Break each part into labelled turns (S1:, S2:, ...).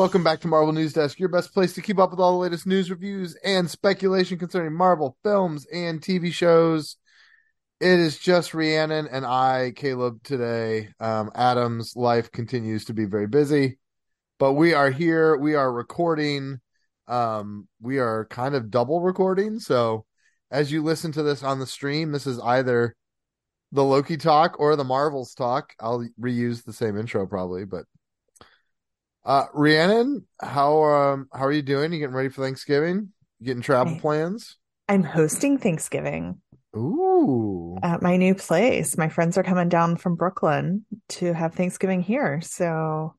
S1: welcome back to Marvel News Desk, your best place to keep up with all the latest news, reviews, and speculation concerning Marvel films and TV shows. It is just Rhiannon and I, Caleb, today. Um, Adam's life continues to be very busy, but we are here. We are recording. Um, we are kind of double recording. So as you listen to this on the stream, this is either the Loki talk or the Marvels talk. I'll reuse the same intro probably, but uh, Rhiannon, how um how are you doing? You getting ready for Thanksgiving? You getting travel plans?
S2: I'm hosting Thanksgiving
S1: Ooh,
S2: at my new place. My friends are coming down from Brooklyn to have Thanksgiving here. So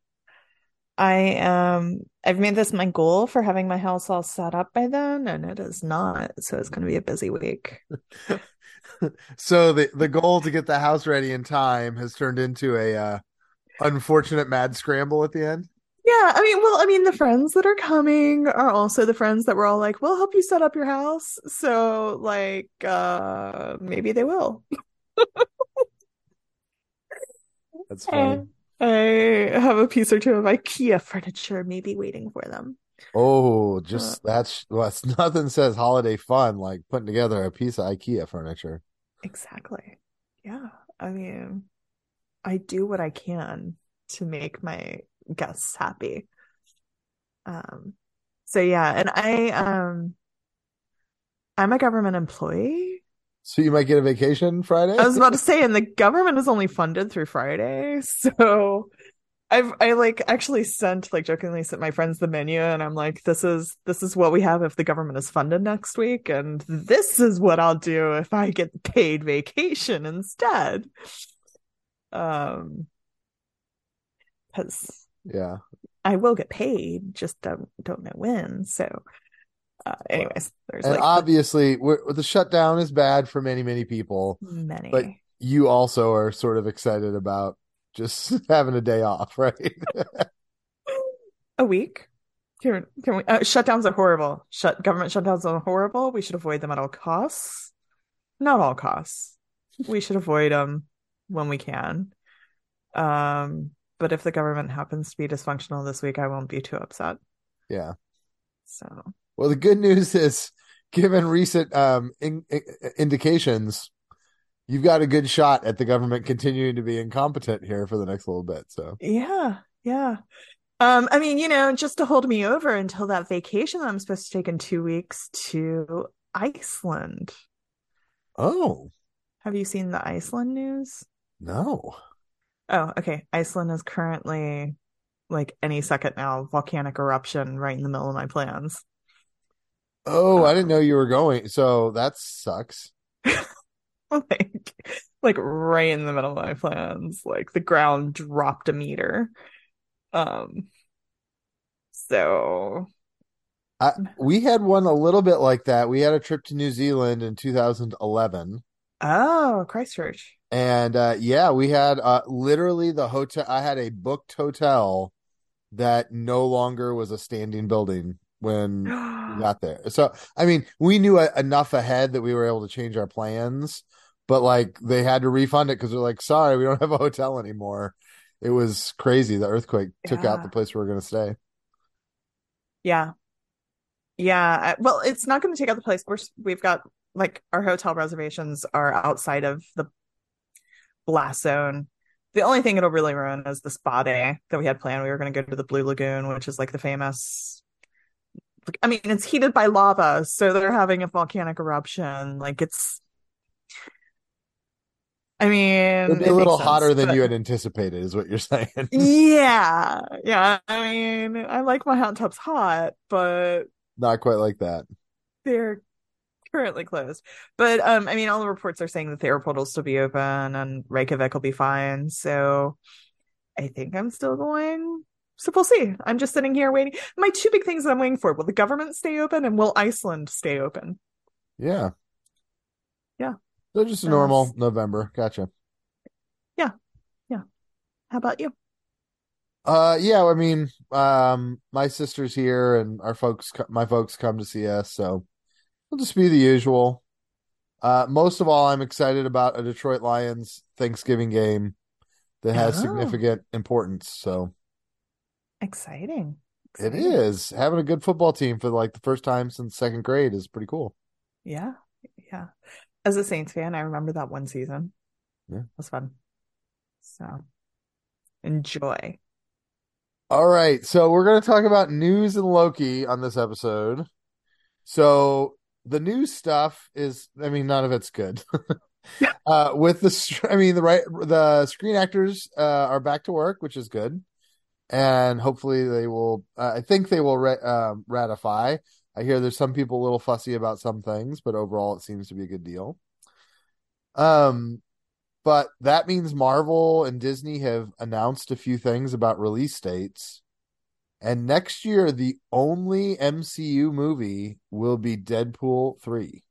S2: I um I've made this my goal for having my house all set up by then, and it is not. So it's going to be a busy week.
S1: so the the goal to get the house ready in time has turned into a uh, unfortunate mad scramble at the end.
S2: Yeah, I mean, well, I mean, the friends that are coming are also the friends that were all like, "We'll help you set up your house." So, like, uh maybe they will.
S1: That's funny.
S2: I have a piece or two of IKEA furniture maybe waiting for them.
S1: Oh, just that's well, that's nothing says holiday fun like putting together a piece of IKEA furniture.
S2: Exactly. Yeah. I mean, I do what I can to make my guests happy. Um, so yeah, and I um I'm a government employee.
S1: So you might get a vacation Friday.
S2: I was about to say, and the government is only funded through Friday, so I've I like actually sent like jokingly sent my friends the menu, and I'm like, this is this is what we have if the government is funded next week, and this is what I'll do if I get paid vacation instead. Um, because
S1: yeah.
S2: I will get paid, just don't don't know when. So, uh, anyways, there's
S1: And
S2: like
S1: obviously, we're, the shutdown is bad for many, many people.
S2: many.
S1: but- You also are sort of excited about just having a day off, right?
S2: a week. Can, can we? Uh, shutdowns are horrible. Shut government shutdowns are horrible. We should avoid them at all costs. Not all costs. We should avoid them when we can. Um, but if the government happens to be dysfunctional this week, I won't be too upset.
S1: yeah.
S2: So
S1: Well, the good news is, given recent um, in, in- indications, you've got a good shot at the government continuing to be incompetent here for the next little bit. So,
S2: yeah, yeah. Um, I mean, you know, just to hold me over until that vacation that I'm supposed to take in two weeks to Iceland.
S1: oh
S2: Have you seen the Iceland news?
S1: no,
S2: Oh, okay. Iceland is currently like any second now, volcanic eruption right in the middle of my plans.
S1: oh, I didn't know you were going. So that sucks.
S2: Like, like right in the middle of my plans. Like the ground dropped a meter. Um, so
S1: I, we had one a little bit like that. We had a trip to New Zealand in 2011.
S2: Oh, Christchurch.
S1: And uh, yeah, we had uh, literally the hotel. I had a booked hotel that no longer was a standing building when we got there. So, I mean, we knew a- enough ahead that we were able to change our plans, but like they had to refund it because they're like, sorry, we don't have a hotel anymore. It was crazy. The earthquake took out the place we were going to stay.
S2: Yeah. Yeah. Well, it's not going to take out the place. We're, we've got like our hotel reservations are outside of the blast zone. The only thing it'll really ruin is the spa day that we had planned. We were going to go to the Blue Lagoon, which is like the famous. I mean, it's heated by lava, so they're having a volcanic eruption. Like it's. I mean,
S1: It'd be a little
S2: sense,
S1: hotter than
S2: but-
S1: you had anticipated, is what you're saying.
S2: Yeah, yeah. I mean, I like my hot tubs hot, but
S1: Not quite like that.
S2: they're currently closed. But um, I mean, all the reports are saying that the airport will still be open and Reykjavik will be fine. So I think I'm still going. So we'll see. I'm just sitting here waiting. My two big things that I'm waiting for: will the government stay open, and will Iceland stay open?
S1: Yeah.
S2: Yeah.
S1: So just a normal November. Gotcha. Yeah, yeah.
S2: How about you?
S1: Uh, yeah, I mean, um, my sister's here and our folks, my folks come to see us, so it'll just be the usual. Uh, most of all, I'm excited about a Detroit Lions Thanksgiving game that has
S2: Oh.
S1: significant importance. So,
S2: Exciting.
S1: It is having a good football team for like the first time since second grade is pretty cool.
S2: Yeah, yeah. As a Saints fan, I remember that one season.
S1: Yeah, it
S2: was fun. So enjoy.
S1: All right, so we're going to talk about news and Loki on this episode. So the news stuff is, I mean, none of it's good. uh, with the, I mean, the right, the screen actors uh, are back to work, which is good and hopefully they will. Uh, I think they will ra- uh, ratify. I hear there's some people a little fussy about some things, but overall it seems to be a good deal. Um, but that means Marvel and Disney have announced a few things about release dates. And next year, the only MCU movie will be Deadpool 3.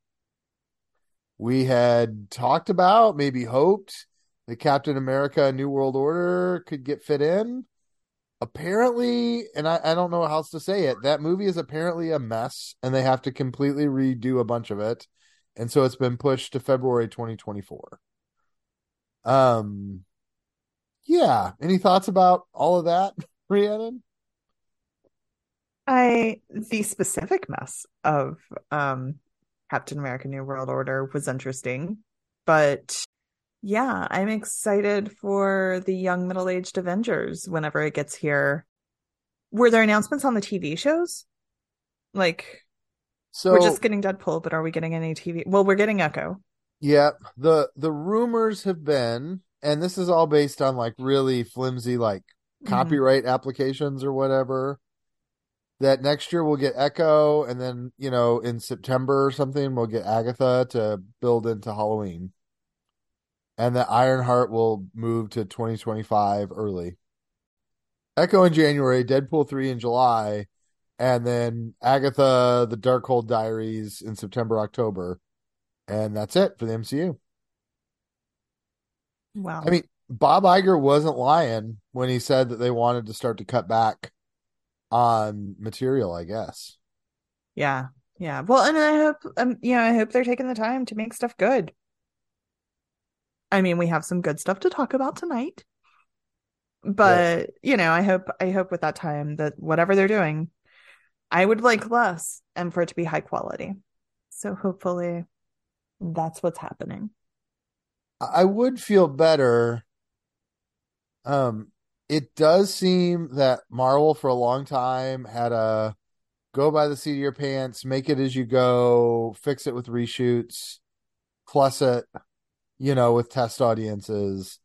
S1: We had talked about, maybe hoped, that Captain America New World Order could get fit in apparently, and I, I don't know how else to say it, that movie is apparently a mess and they have to completely redo a bunch of it. And so it's been pushed to February 2024. Um, yeah. Any thoughts about all of that, Rhiannon?
S2: I the specific mess of um Captain America New World Order was interesting, but yeah, I'm excited for the young middle-aged Avengers whenever it gets here. Were there announcements on the TV shows? Like so we're just getting Deadpool, but are we getting any TV? Well, we're getting Echo.
S1: Yeah, the the rumors have been and this is all based on like really flimsy like mm-hmm. copyright mm-hmm. applications or whatever that next year we'll get Echo and then, you know, in September or something we'll get Agatha to build into Halloween and that Ironheart will move to 2025 early. Echo in January, Deadpool 3 in July, and then Agatha, the Darkhold Diaries in September, October. And that's it for the MCU.
S2: Wow.
S1: I mean, Bob Iger wasn't lying when he said that they wanted to start to cut back on material, I guess.
S2: Yeah. Yeah. Well, and I hope, um, you know, I hope they're taking the time to make stuff good. I mean, we have some good stuff to talk about tonight. But, you know, I hope I hope with that time that whatever they're doing, I would like less and for it to be high quality. So hopefully that's what's happening.
S1: I would feel better. Um it does seem that Marvel for a long time had a go by the seat of your pants, make it as you go, fix it with reshoots, plus it you know, with test audiences.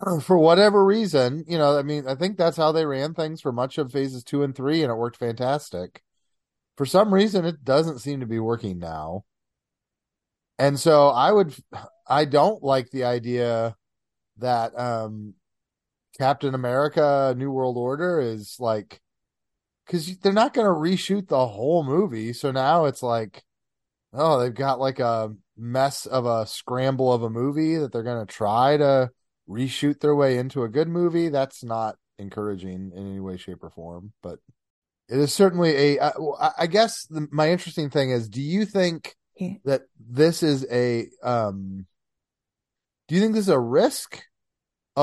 S1: For whatever reason, you know, I mean, I think that's how they ran things for much of phases two and three, and it worked fantastic. For some reason, it doesn't seem to be working now. And so I would, I don't like the idea that um, Captain America New World Order is like, because they're not going to reshoot the whole movie. So now it's like, oh, they've got like a mess of a scramble of a movie that they're going to try to reshoot their way into a good movie, that's not encouraging in any way, shape, or form. But it is certainly a. I, I guess the, my interesting thing is, do you think yeah. that this is a? um Do you think this is a risk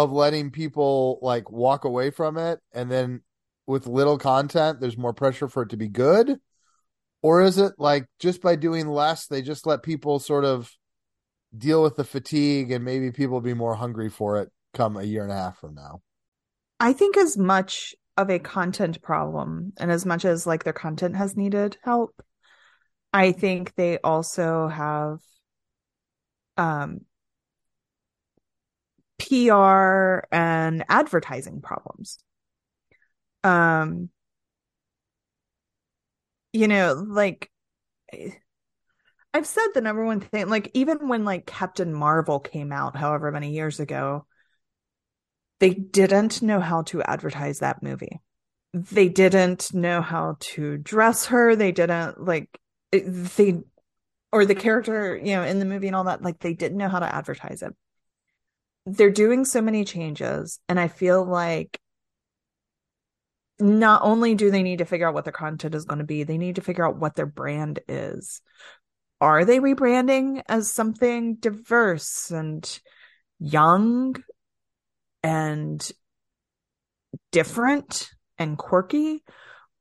S1: of letting people like walk away from it, and then with little content, there's more pressure for it to be good? Or is it like just by doing less, they just let people sort of deal with the fatigue and maybe people be more hungry for it come a year and a half from now?
S2: I think as much of a content problem and as much as like their content has needed help, I think they also have um PR and advertising problems. Um you know, like I've said the number one thing, like even when like Captain Marvel came out, however many years ago, they didn't know how to advertise that movie. They didn't know how to dress her. They didn't like they or the character, you know, in the movie and all that, like they didn't know how to advertise it. They're doing so many changes, and I feel like not only do they need to figure out what their content is going to be, they need to figure out what their brand is. Are they rebranding as something diverse and young and different and quirky?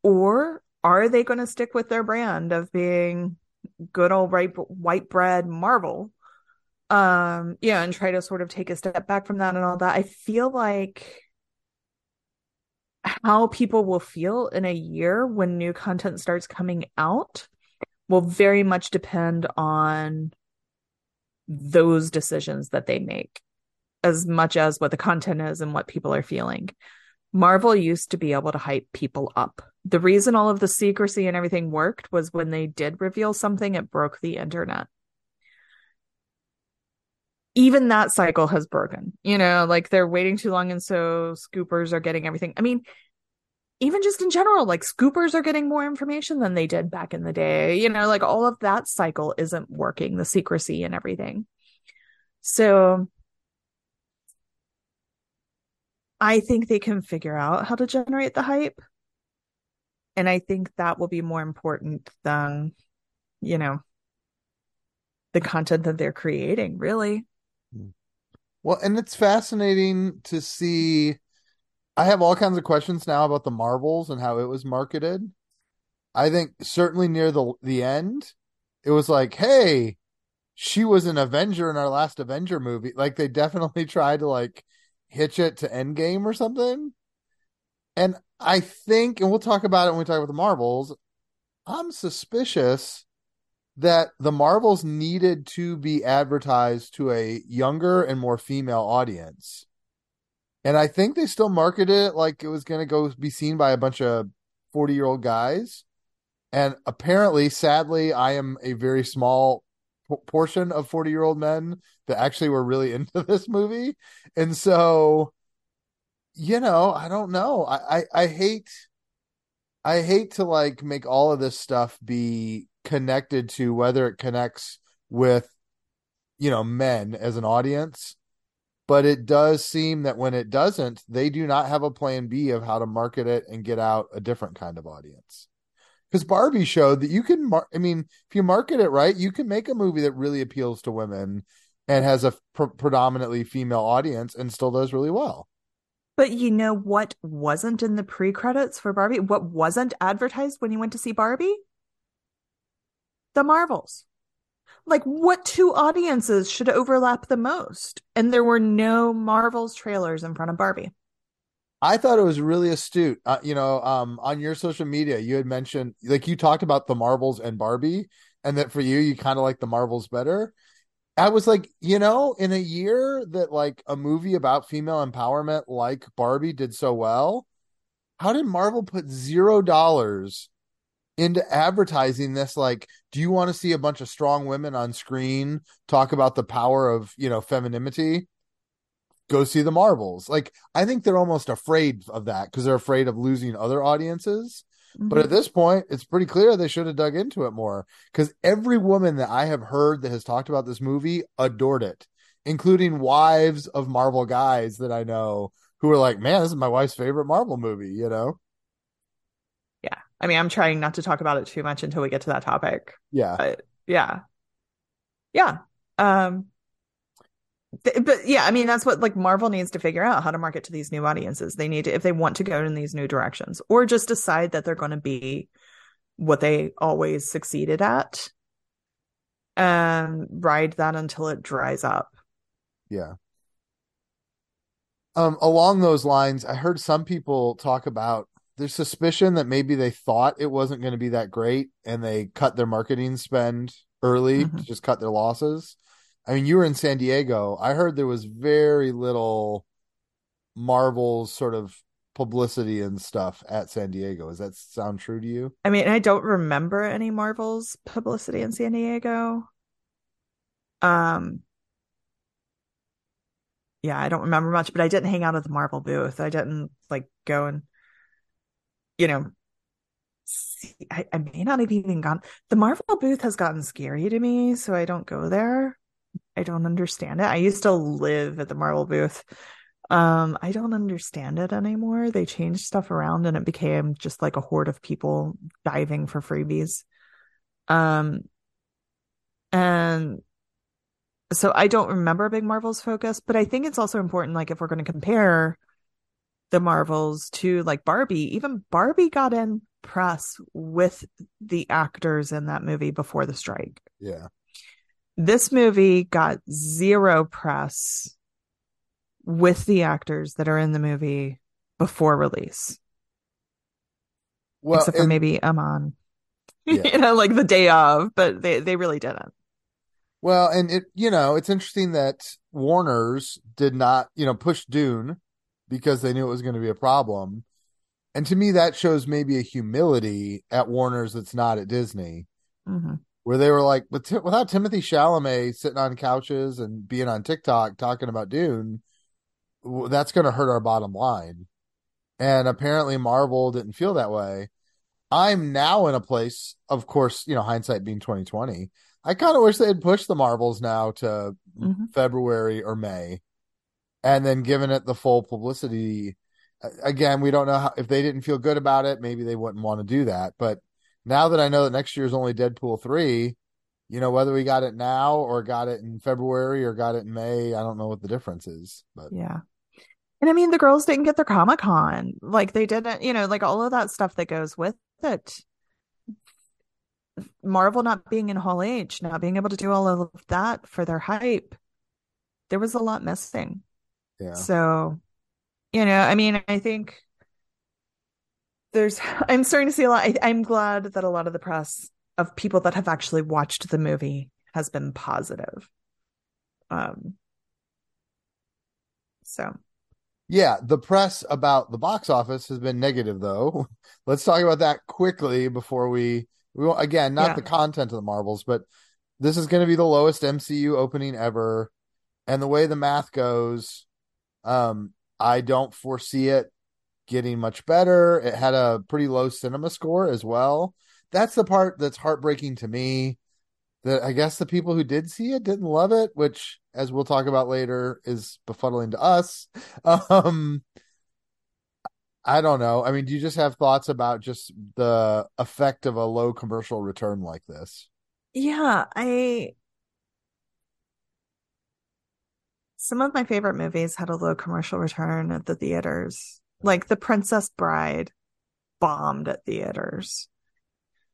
S2: Or are they going to stick with their brand of being good old white, white bread Marvel? Um, yeah, and try to sort of take a step back from that and all that. I feel like how people will feel in a year when new content starts coming out will very much depend on those decisions that they make as much as what the content is and what people are feeling. Marvel used to be able to hype people up. The reason all of the secrecy and everything worked was when they did reveal something, it broke the internet. Even that cycle has broken, you know, like they're waiting too long, and so scoopers are getting everything. I mean, even just in general, like scoopers are getting more information than they did back in the day. You know, like all of that cycle isn't working, the secrecy and everything. So I think they can figure out how to generate the hype. And I think that will be more important than, you know, the content that they're creating, really. Hmm.
S1: Well, and it's fascinating to see I have all kinds of questions now about the Marvels and how it was marketed. I think certainly near the the end, it was like, hey, she was an Avenger in our last Avenger movie. Like they definitely tried to like hitch it to Endgame or something. And I think, and we'll talk about it when we talk about the Marvels. I'm suspicious that the Marvels needed to be advertised to a younger and more female audience and I think they still marketed it like it was going to go be seen by a bunch of 40 year old guys. And apparently, sadly, I am a very small p- portion of 40 year old men that actually were really into this movie. And so, you know, I don't know. I, I, I hate, I hate to like make all of this stuff be connected to whether it connects with, you know, men as an audience but it does seem that when it doesn't, they do not have a plan B of how to market it and get out a different kind of audience. Because Barbie showed that you can, mar- I mean, if you market it right, you can make a movie that really appeals to women and has a pr- predominantly female audience and still does really well.
S2: But you know what wasn't in the pre credits for Barbie? What wasn't advertised when you went to see Barbie? The Marvels like what two audiences should overlap the most? And there were no Marvel's trailers in front of Barbie.
S1: I thought it was really astute. Uh, you know, um, on your social media, you had mentioned like you talked about the Marvels and Barbie, and that for you, you kind of like the Marvels better. I was like, you know, in a year that like a movie about female empowerment like Barbie did so well, how did Marvel put zero dollars into advertising this like do you want to see a bunch of strong women on screen talk about the power of you know femininity? Go see the marvels. Like i think they're almost afraid of that because they're afraid of losing other audiences. Mm-hmm. but at this point it's pretty clear they should have dug into it more because every woman that i have heard that has talked about this movie adored it including wives of marvel guys that i know who are like man this is my wife's favorite marvel movie you know
S2: I mean, I'm trying not to talk about it too much until we get to that topic.
S1: Yeah.
S2: But yeah. Yeah. Um th- but yeah, I mean that's what like Marvel needs to figure out how to market to these new audiences. They need to if they want to go in these new directions or just decide that they're going to be what they always succeeded at and ride that until it dries up.
S1: Yeah. Um along those lines, I heard some people talk about there's suspicion that maybe they thought it wasn't going to be that great and they cut their marketing spend early mm-hmm. to just cut their losses. I mean, you were in San Diego. I heard there was very little Marvel's sort of publicity and stuff at San Diego. Does that sound true to you?
S2: I mean, I don't remember any Marvel's publicity in San Diego. Um yeah, I don't remember much, but I didn't hang out at the Marvel booth. I didn't like go and you know, I, I may not have even gone. The Marvel booth has gotten scary to me, so I don't go there. I don't understand it. I used to live at the Marvel booth. Um, I don't understand it anymore. They changed stuff around and it became just like a horde of people diving for freebies. Um, and so I don't remember Big Marvel's focus, but I think it's also important, like if we're going to compare the Marvels to like Barbie. Even Barbie got in press with the actors in that movie before the strike.
S1: Yeah.
S2: This movie got zero press with the actors that are in the movie before release.
S1: Well,
S2: except for
S1: and-
S2: maybe Iman.
S1: Yeah.
S2: you know, like the day of, but they they really didn't.
S1: Well, and it you know, it's interesting that Warner's did not, you know, push Dune because they knew it was going to be a problem. And to me that shows maybe a humility at Warner's that's not at Disney,
S2: hmm
S1: where they were like, with without Timothée Chalamet sitting on couches and being on TikTok talking about Dune, that's going to hurt our bottom line. And apparently Marvel didn't feel that way. I'm now in a place, of course, you know, hindsight being 2020. I kind of wish they had pushed the Marvels now to
S2: Mhm.
S1: February or May and then given it the full publicity. Again, we don't know how, if they didn't feel good about it, maybe they wouldn't want to do that. But now that I know that next year is only Deadpool 3, you know, whether we got it now or got it in February or got it in May, I don't know what the difference is. But
S2: Yeah. And I mean, the girls didn't get their Comic Con. Like they didn't, you know, like all of that stuff that goes with it. Marvel not being in Hall H, not being able to do all of that for their hype. There was a lot missing.
S1: Yeah.
S2: So, you know, I mean, I think there's, I'm starting to see a lot. I, I'm glad that a lot of the press of people that have actually watched the movie has been positive. Um, so,
S1: Yeah, the press about the box office has been negative, though. Let's talk about that quickly before we we won't, again not
S2: Yeah.
S1: the content of the Marvels, but this is going to be the lowest MCU opening ever, and the way the math goes, um, I don't foresee it getting much better. It had a pretty low cinema score as well. That's the part that's heartbreaking to me. That I guess the people who did see it didn't love it, which, as we'll talk about later, is befuddling to us. Um, I don't know. I mean, do you just have thoughts about just the effect of a low commercial return like this?
S2: yeah, I, some of my favorite movies had a low commercial return at the theaters. Like The Princess Bride bombed at theaters.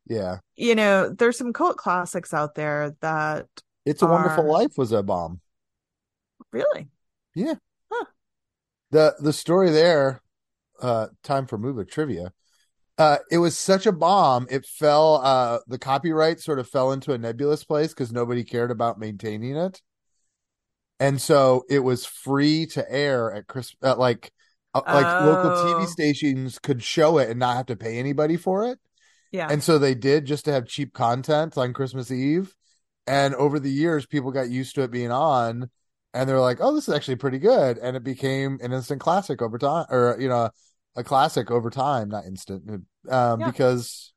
S1: Yeah,
S2: You know, there's some cult classics out there that
S1: It's a Wonderful Life was a bomb.
S2: really, Yeah.
S1: the The story there, uh, time for movie trivia. Uh, it was such a bomb. It fell. Uh, the copyright sort of fell into a nebulous place because nobody cared about maintaining it, and so it was free to air at Chris. At like, uh, like local TV
S2: Oh.
S1: stations could show it and not have to pay anybody for it.
S2: yeah.
S1: And so they did just to have cheap content on Christmas Eve. And over the years, people got used to it being on, and they're like, "Oh, this is actually pretty good," and it became an instant classic over time, or you know, a classic over time, not instant, um,
S2: Yeah.
S1: because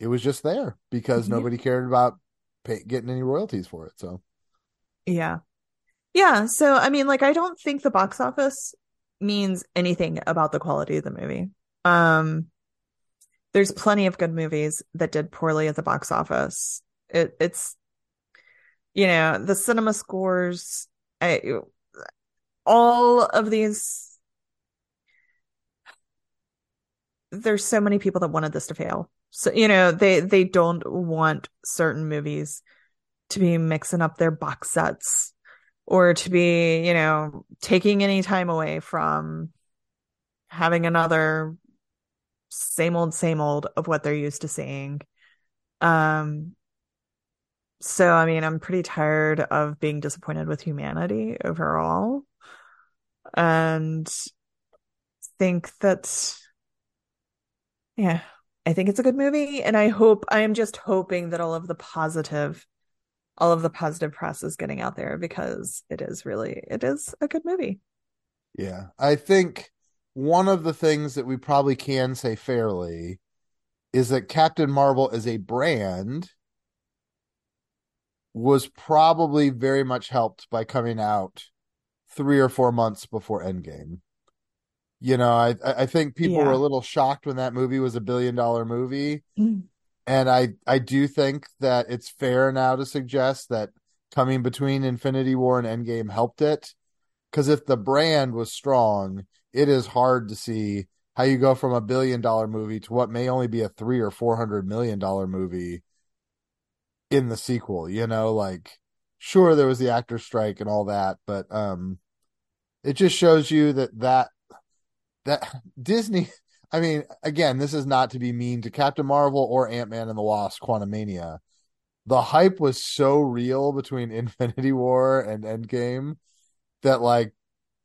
S1: it was just there because
S2: Yeah.
S1: nobody cared about pay, getting any royalties for it. So
S2: Yeah. Yeah. So, I mean, like, I don't think the box office means anything about the quality of the movie. Um, there's plenty of good movies that did poorly at the box office. It, it's, you know, the cinema scores, I, all of these, there's so many people that wanted this to fail. So, you know, they, they don't want certain movies to be mixing up their box sets or to be, you know, taking any time away from having another same old, same old of what they're used to seeing. Um, so I mean, I'm pretty tired of being disappointed with humanity overall. And think that, yeah, I think it's a good movie. And I hope, I am just hoping that all of the positive all of the positive press is getting out there because it is really it is a good movie.
S1: yeah, I think one of the things that we probably can say fairly is that Captain Marvel as a brand was probably very much helped by coming out three or four months before Endgame. You know, I I think people were a little shocked when that movie was a billion dollar movie, mm. And I I do think that it's fair now to suggest that coming between Infinity War and Endgame helped it. Because if the brand was strong, it is hard to see how you go from a billion dollar movie to what may only be a three or four hundred million dollar movie in the sequel. You know, like sure there was the actor strike and all that, but um, it just shows you that that that Disney. I mean, again, this is not to be mean to Captain Marvel or Ant Man and the Wasp: Quantumania. The hype was so real between Infinity War and Endgame that like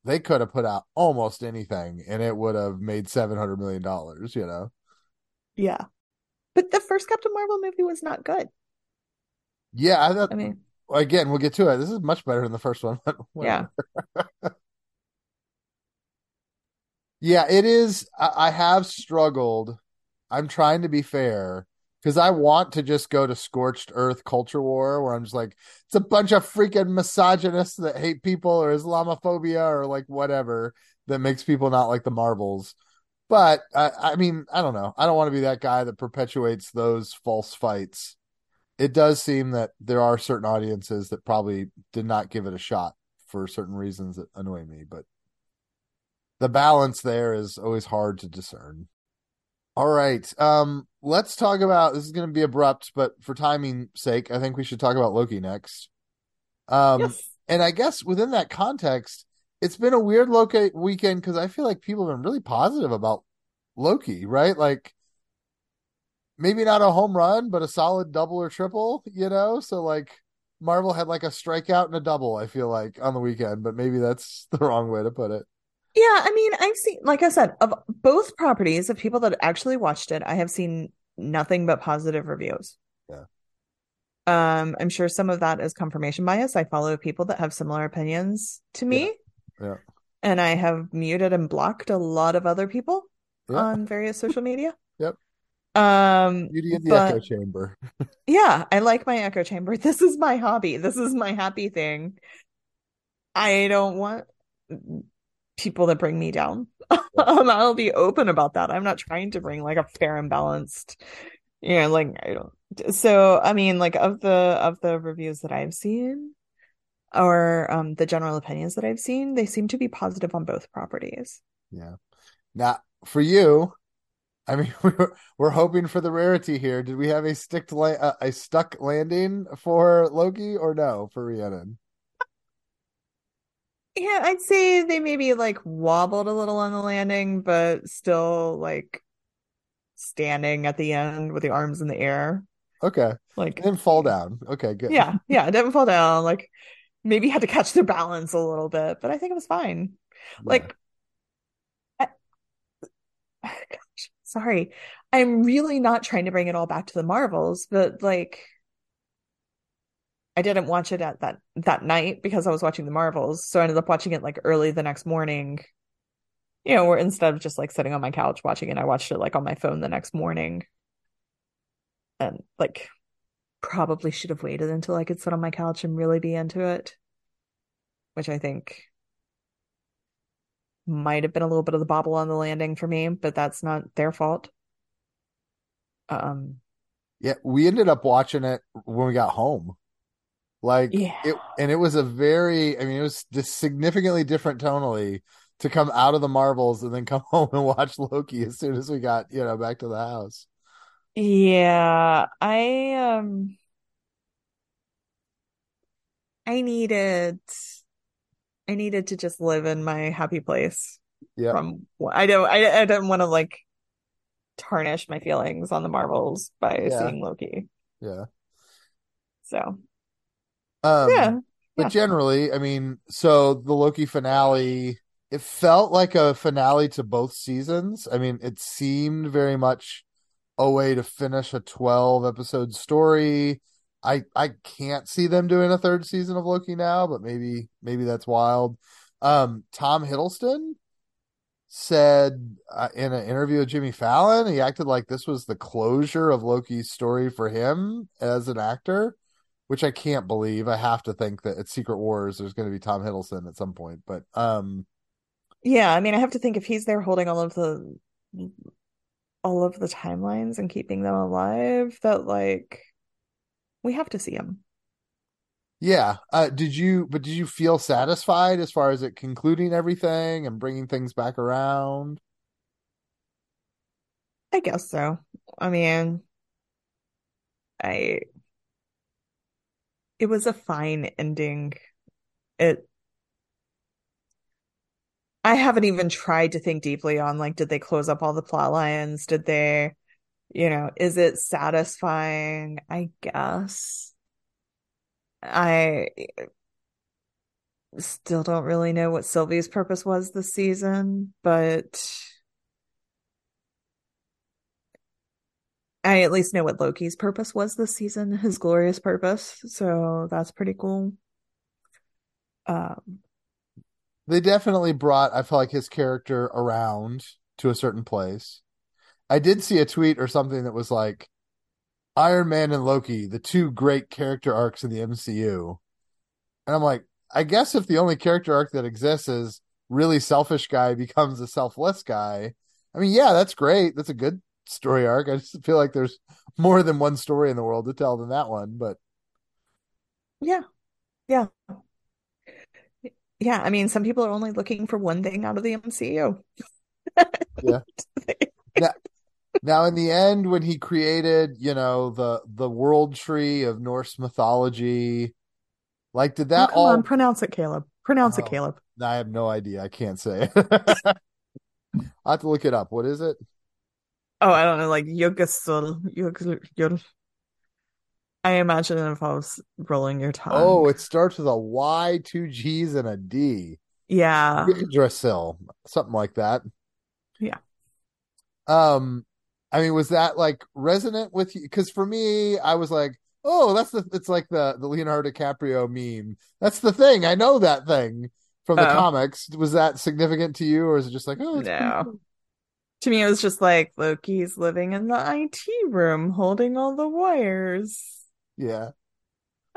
S1: they could have put out almost anything and it would have made seven hundred million dollars. You know?
S2: Yeah, but the first Captain Marvel movie was not good.
S1: Yeah, I thought.
S2: I mean,
S1: again, we'll get to it. This is much better than the first one.
S2: Yeah,
S1: yeah, it is. I, I have struggled. I'm trying to be fair because I want to just go to scorched earth culture war where I'm just like, it's a bunch of freaking misogynists that hate people or Islamophobia or like whatever that makes people not like the Marvels. But I mean, I don't know. I don't want to be that guy that perpetuates those false fights. It does seem that there are certain audiences that probably did not give it a shot for certain reasons that annoy me, but the balance there is always hard to discern. All right. Um, let's talk about this is going to be abrupt, but for timing sake, I think we should talk about Loki next. Um,
S2: yes.
S1: and I guess within that context, it's been a weird Loki weekend because I feel like people have been really positive about Loki, right? Like maybe not a home run, but a solid double or triple, you know? So like Marvel had like a strikeout and a double, I feel like, on the weekend, but maybe that's the wrong way to put it.
S2: Yeah, I mean, I've seen, like I said, of both properties of people that actually watched it, I have seen nothing but positive reviews.
S1: Yeah.
S2: Um, I'm sure some of that is confirmation bias. I follow people that have similar opinions to me.
S1: Yeah. yeah.
S2: And I have muted and blocked a lot of other people
S1: yeah.
S2: on various social media.
S1: Yep.
S2: Um,
S1: Beauty in the
S2: but,
S1: echo chamber.
S2: yeah, I like my echo chamber. This is my hobby. This is my happy thing. I don't want people that bring me down. um, I'll be open about that. I'm not trying to bring like a fair and balanced, you know, like I don't. So I mean, like of the of the reviews that I've seen, or um the general opinions that I've seen, they seem to be positive on both properties.
S1: Yeah. Now for you, I mean, we're we're hoping for the rarity here. Did we have a stick la- uh, a stuck landing for Loki or no for Rhiannon?
S2: Yeah, I'd say they maybe like wobbled a little on the landing, but still like standing at the end with the arms in the air.
S1: Okay.
S2: Like
S1: didn't fall down. Okay, good.
S2: Yeah, yeah, didn't fall down. Like maybe had to catch their balance a little bit, but I think it was fine. Yeah. Like I, gosh, sorry. I'm really not trying to bring it all back to the Marvels, but like I didn't watch it at that that night because I was watching the Marvels. So I ended up watching it like early the next morning. You know, where instead of just like sitting on my couch watching it, I watched it like on my phone the next morning. And like probably should have waited until I could sit on my couch and really be into it. Which I think might have been a little bit of the bobble on the landing for me, but that's not their fault. Um
S1: yeah, we ended up watching it when we got home. Like
S2: yeah.
S1: it, and it was a very, I mean, it was just significantly different tonally to come out of the Marvels and then come home and watch Loki as soon as we got, you know, back to the house.
S2: Yeah, I um, I needed, I needed to just live in my happy place.
S1: Yeah.
S2: From I don't, I I didn't want to like tarnish my feelings on the Marvels by
S1: Yeah.
S2: seeing Loki.
S1: Yeah.
S2: So
S1: Um,
S2: yeah,
S1: But
S2: yeah.
S1: generally, I mean, so the Loki finale, it felt like a finale to both seasons. I mean, it seemed very much a way to finish a 12 episode story. I I can't see them doing a third season of Loki now, but maybe maybe that's wild. Um, Tom Hiddleston said uh, in an interview with Jimmy Fallon, he acted like this was the closure of Loki's story for him as an actor which I can't believe. I have to think that at Secret Wars there's going to be Tom Hiddleston at some point, but um
S2: Yeah, I mean, I have to think if he's there holding all of the all of the timelines and keeping them alive, that like we have to see him.
S1: yeah, uh did you but did you feel satisfied as far as it concluding everything and bringing things back around?
S2: I guess so. I mean, I it was a fine ending. It I haven't even tried to think deeply on like did they close up all the plot lines? Did they, you know, is it satisfying? I guess. I still don't really know what Sylvie's purpose was this season, but I at least know what Loki's purpose was this season, his glorious purpose. So that's pretty cool. Um,
S1: They definitely brought, I felt like his character around to a certain place. I did see a tweet or something that was like Iron Man and Loki, the two great character arcs in the MCU. And I'm like, I guess if the only character arc that exists is really selfish guy becomes a selfless guy, I mean, yeah, that's great. That's a good story arc. I just feel like there's more than one story in the world to tell than that one, but
S2: yeah. Yeah. Yeah, I mean, some people are only looking for one thing out of the MCU.
S1: yeah. now, now, in the end, when he created, you know, the the world tree of Norse mythology, like, did that
S2: oh, come
S1: all?
S2: on, pronounce it, Caleb. Pronounce
S1: Oh,
S2: it, Caleb.
S1: I have no idea. I can't say. I have to look it up. What is it?
S2: Oh, I don't know, like Yogasul, Yogasul. I imagine it involves rolling your tongue.
S1: Oh, it starts with a Y, two G's, and a D.
S2: Yeah,
S1: Yggdrasil, something like that.
S2: yeah.
S1: Um, I mean, was that like resonant with you? Because for me, I was like, oh, that's the it's like the the Leonardo DiCaprio meme. That's the thing. I know that thing from the
S2: Oh,
S1: comics. Was that significant to you, or is it just like, oh, it's
S2: no.
S1: cool?
S2: To me, it was just like Loki's living in the IT room holding all the wires.
S1: Yeah.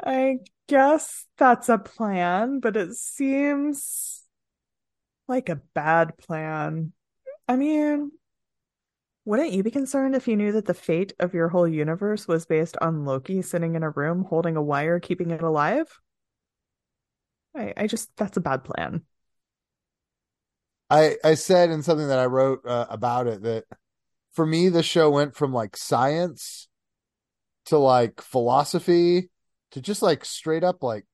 S2: I guess that's a plan, but it seems like a bad plan. I mean, wouldn't you be concerned if you knew that the fate of your whole universe was based on Loki sitting in a room holding a wire, keeping it alive? I, I just, that's a bad plan.
S1: I I said in something that I wrote uh, about it that for me the show went from like science to like philosophy to just like straight up like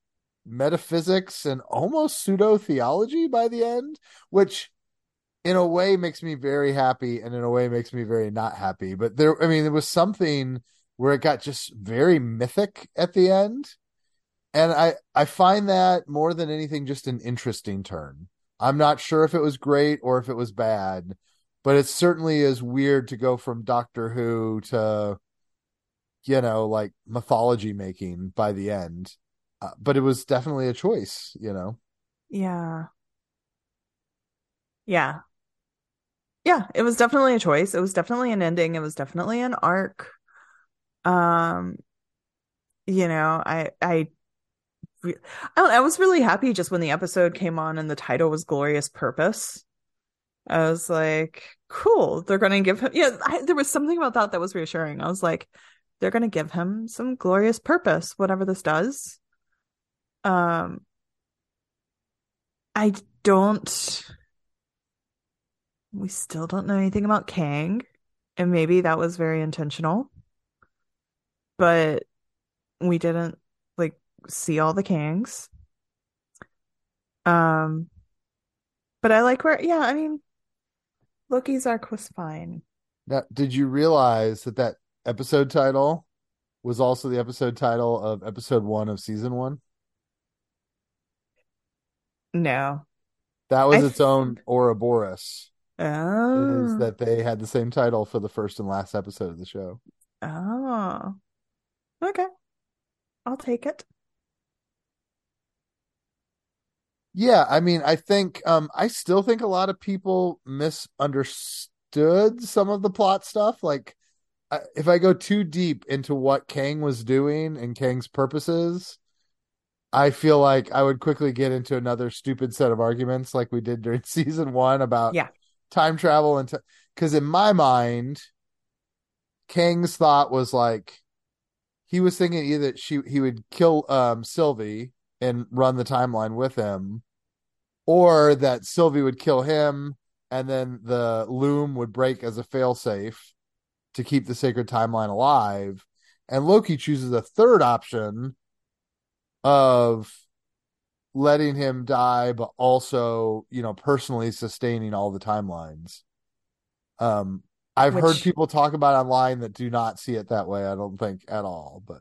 S1: metaphysics and almost pseudo theology by the end, which in a way makes me very happy and in a way makes me very not happy. But there, I mean, there was something where it got just very mythic at the end. And I, I find that more than anything, just an interesting turn. I'm not sure if it was great or if it was bad, but it certainly is weird to go from Doctor Who to, you know, like mythology making by the end. Uh, but it was definitely a choice, you know.
S2: Yeah. Yeah. Yeah, it was definitely a choice. It was definitely an ending. It was definitely an arc. Um, you know, I I I, I was really happy just when the episode came on and the title was Glorious Purpose. I was like, cool. They're gonna give him, yeah, I, there was something about that that was reassuring. I was like, they're gonna give him some glorious purpose, whatever this does. Um, I don't, we still don't know anything about Kang, and maybe that was very intentional, but we didn't see all the Kangs. Um, but I like where, yeah, I mean, Loki's arc was fine.
S1: Now, did you realize that that episode title was also the episode title of episode one of season one?
S2: No.
S1: That
S2: I
S1: was its
S2: th
S1: own Ouroboros. Oh. Is
S2: oh,
S1: that they had the same title for the first and last episode of the show?
S2: oh, okay. I'll take it.
S1: Yeah, I mean, I think um I still think a lot of people misunderstood some of the plot stuff. Like, if I go too deep into what Kang was doing and Kang's purposes, I feel like I would quickly get into another stupid set of arguments like we did during season one about
S2: Yeah.
S1: time travel and because in my mind, Kang's thought was like he was thinking either she he would kill um Sylvie and run the timeline with him, or that Sylvie would kill him and then the loom would break as a failsafe to keep the sacred timeline alive. And Loki chooses a third option of letting him die, but also, you know, personally sustaining all the timelines. Um, I've
S2: Which-
S1: heard people talk about online that do not see it that way. I don't think at all, but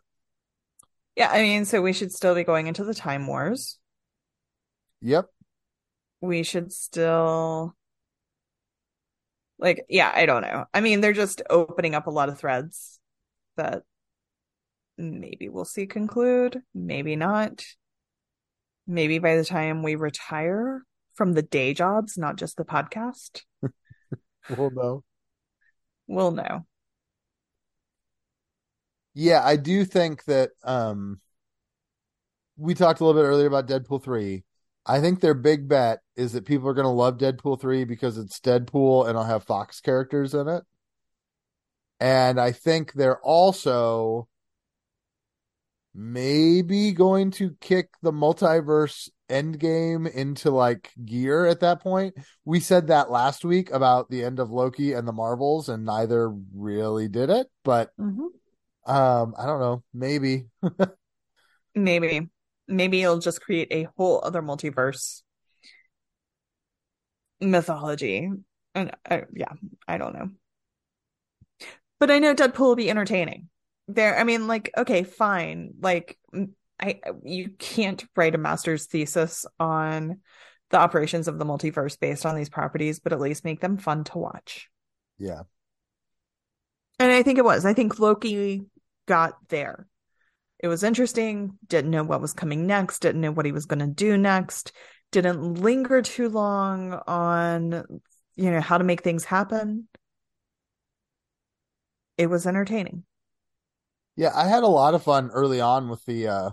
S2: Yeah, I mean, so we should still be going into the Time Wars.
S1: yep.
S2: We should still like, yeah, I don't know. I mean, they're just opening up a lot of threads that maybe we'll see conclude, maybe not. Maybe by the time we retire from the day jobs, not just the podcast,
S1: We'll know.
S2: we'll know.
S1: Yeah, I do think that um we talked a little bit earlier about Deadpool 3. I think their big bet is that people are going to love Deadpool 3 because it's Deadpool and I'll have Fox characters in it. And I think they're also maybe going to kick the multiverse endgame into like gear at that point. We said that last week about the end of Loki and the Marvels, and neither really did it, but
S2: Mhm.
S1: um, I don't know. Maybe.
S2: Maybe. Maybe it'll just create a whole other multiverse mythology. And I, yeah, I don't know. But I know Deadpool will be entertaining. There, I mean, like, okay, fine. Like, I you can't write a master's thesis on the operations of the multiverse based on these properties, but at least make them fun to watch.
S1: Yeah.
S2: And I think it was. I think Loki got there. It was interesting, didn't know what was coming next, didn't know what he was going to do next, didn't linger too long on, you know, how to make things happen. It was entertaining.
S1: Yeah, I had a lot of fun early on with the uh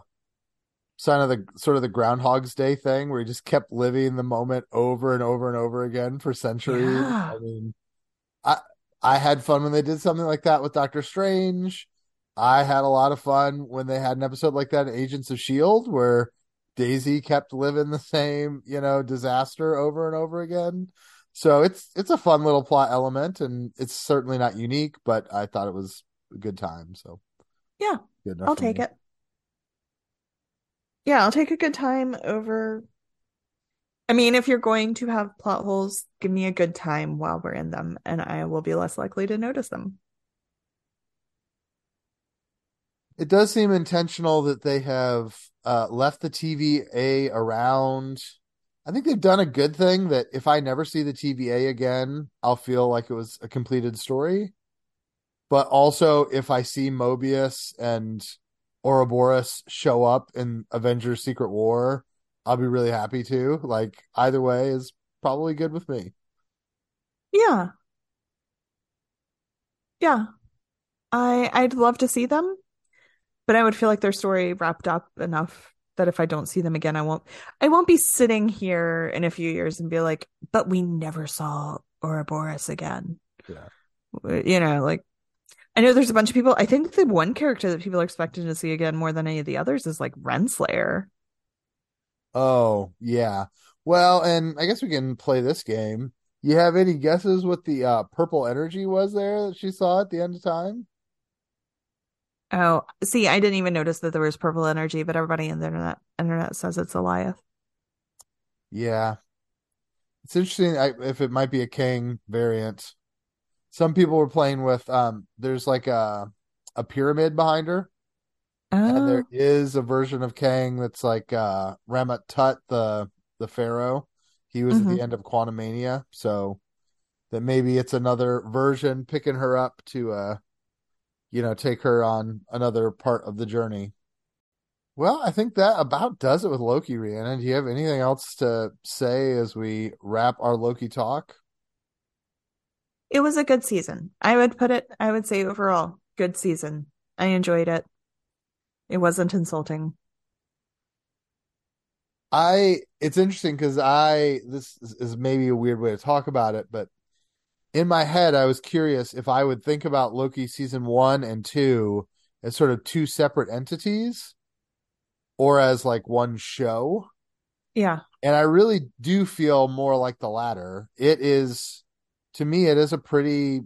S1: sign of the sort of the Groundhog's Day thing where he just kept living the moment over and over and over again for centuries.
S2: Yeah.
S1: I mean, I I had fun when they did something like that with Doctor Strange. I had a lot of fun when they had an episode like that in Agents of Shield where Daisy kept living the same, you know, disaster over and over again. So it's it's a fun little plot element and it's certainly not unique, but I thought it was a good time. So
S2: Yeah,
S1: good
S2: I'll take
S1: me.
S2: it. Yeah, I'll take a good time over. I mean, if you're going to have plot holes, give me a good time while we're in them, and I will be less likely to notice them.
S1: It does seem intentional that they have uh, left the TVA around. I think they've done a good thing that if I never see the TVA again, I'll feel like it was a completed story. But also, if I see Mobius and Ouroboros show up in Avengers Secret War, I'll be really happy too. Like, either way is probably good with me.
S2: Yeah, yeah. I I'd love to see them, but I would feel like their story wrapped up enough that if I don't see them again, I won't I won't be sitting here in a few years and be like, but we never saw Ouroboros again.
S1: Yeah.
S2: You know, like I know there's a bunch of people. I think the one character that people are expecting to see again more than any of the others is like Renslayer.
S1: Oh, yeah. Well, and I guess we can play this game. You have any guesses what the uh, purple energy was there that she saw at the end of time?
S2: Oh, see, I didn't even notice that there was purple energy, but everybody in the internet internet says it's Alioth.
S1: Yeah. It's interesting I, if it might be a Kang variant. Some people were playing with um there's like a a pyramid behind her, and
S2: Oh,
S1: there is a version of Kang that's like uh Rama-Tut the the pharaoh. He was at
S2: Mhm.
S1: the end of Quantumania, so that maybe it's another version picking her up to uh you know take her on another part of the journey. Well, I think that about does it with Loki, Rhiannon. Do you have anything else to say as we wrap our Loki talk?
S2: it was a good season. I would put it, I would say overall, good season. I enjoyed it. It wasn't insulting.
S1: I it's interesting because I this is, is maybe a weird way to talk about it, but in my head I was curious if I would think about Loki season one and two as sort of two separate entities or as like one show.
S2: Yeah.
S1: And I really do feel more like the latter. It is to me it is a pretty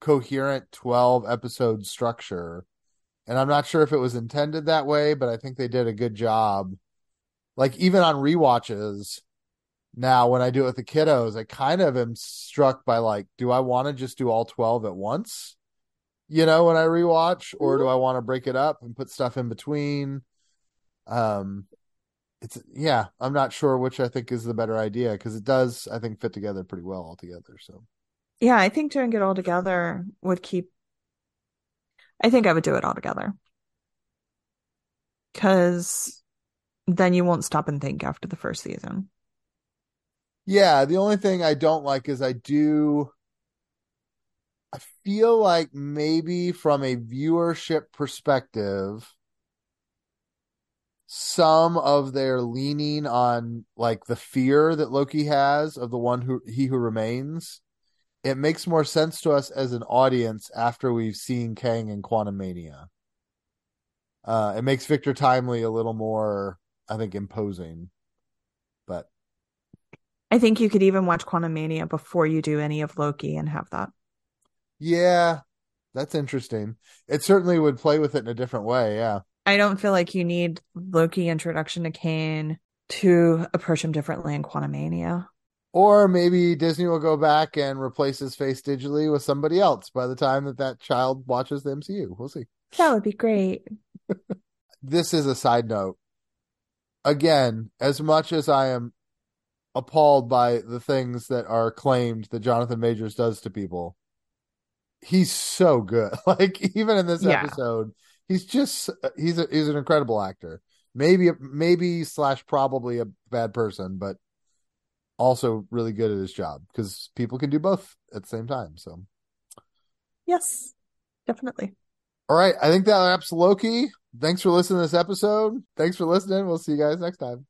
S1: coherent 12 episode structure. And I'm not sure if it was intended that way, but I think they did a good job. Like even on rewatches, now when I do it with the kiddos, I kind of am struck by like, do I want to just do all 12 at once? You know, when I rewatch, or do I want to break it up and put stuff in between? Um, it's yeah, I'm not sure which I think is the better idea because it does, I think, fit together pretty well altogether. So
S2: Yeah, I think doing it all together would keep. I think I would do it all together. Because then you won't stop and think after the first season.
S1: Yeah, the only thing I don't like is I do. I feel like maybe from a viewership perspective, some of their leaning on like the fear that Loki has of the one who he who remains, it makes more sense to us as an audience after we've seen Kang and Quantumania. Uh, it makes Victor Timely a little more, I think, imposing. But
S2: I think you could even watch Quantumania before you do any of Loki and have that.
S1: yeah, that's interesting. It certainly would play with it in a different way. Yeah.
S2: I don't feel like you need Loki introduction to Kang to approach him differently in Quantumania.
S1: Or maybe Disney will go back and replace his face digitally with somebody else by the time that that child watches the MCU. We'll see.
S2: That would be great.
S1: This is a side note. Again, as much as I am appalled by the things that are claimed that Jonathan Majors does to people, he's so good. Like even in this
S2: Yeah.
S1: episode, he's just he's a, he's an incredible actor. Maybe maybe slash probably a bad person, but also really good at his job because people can do both at the same time. So,
S2: Yes, definitely.
S1: all right, I think that wraps Loki. Thanks for listening to this episode. Thanks for listening. We'll see you guys next time.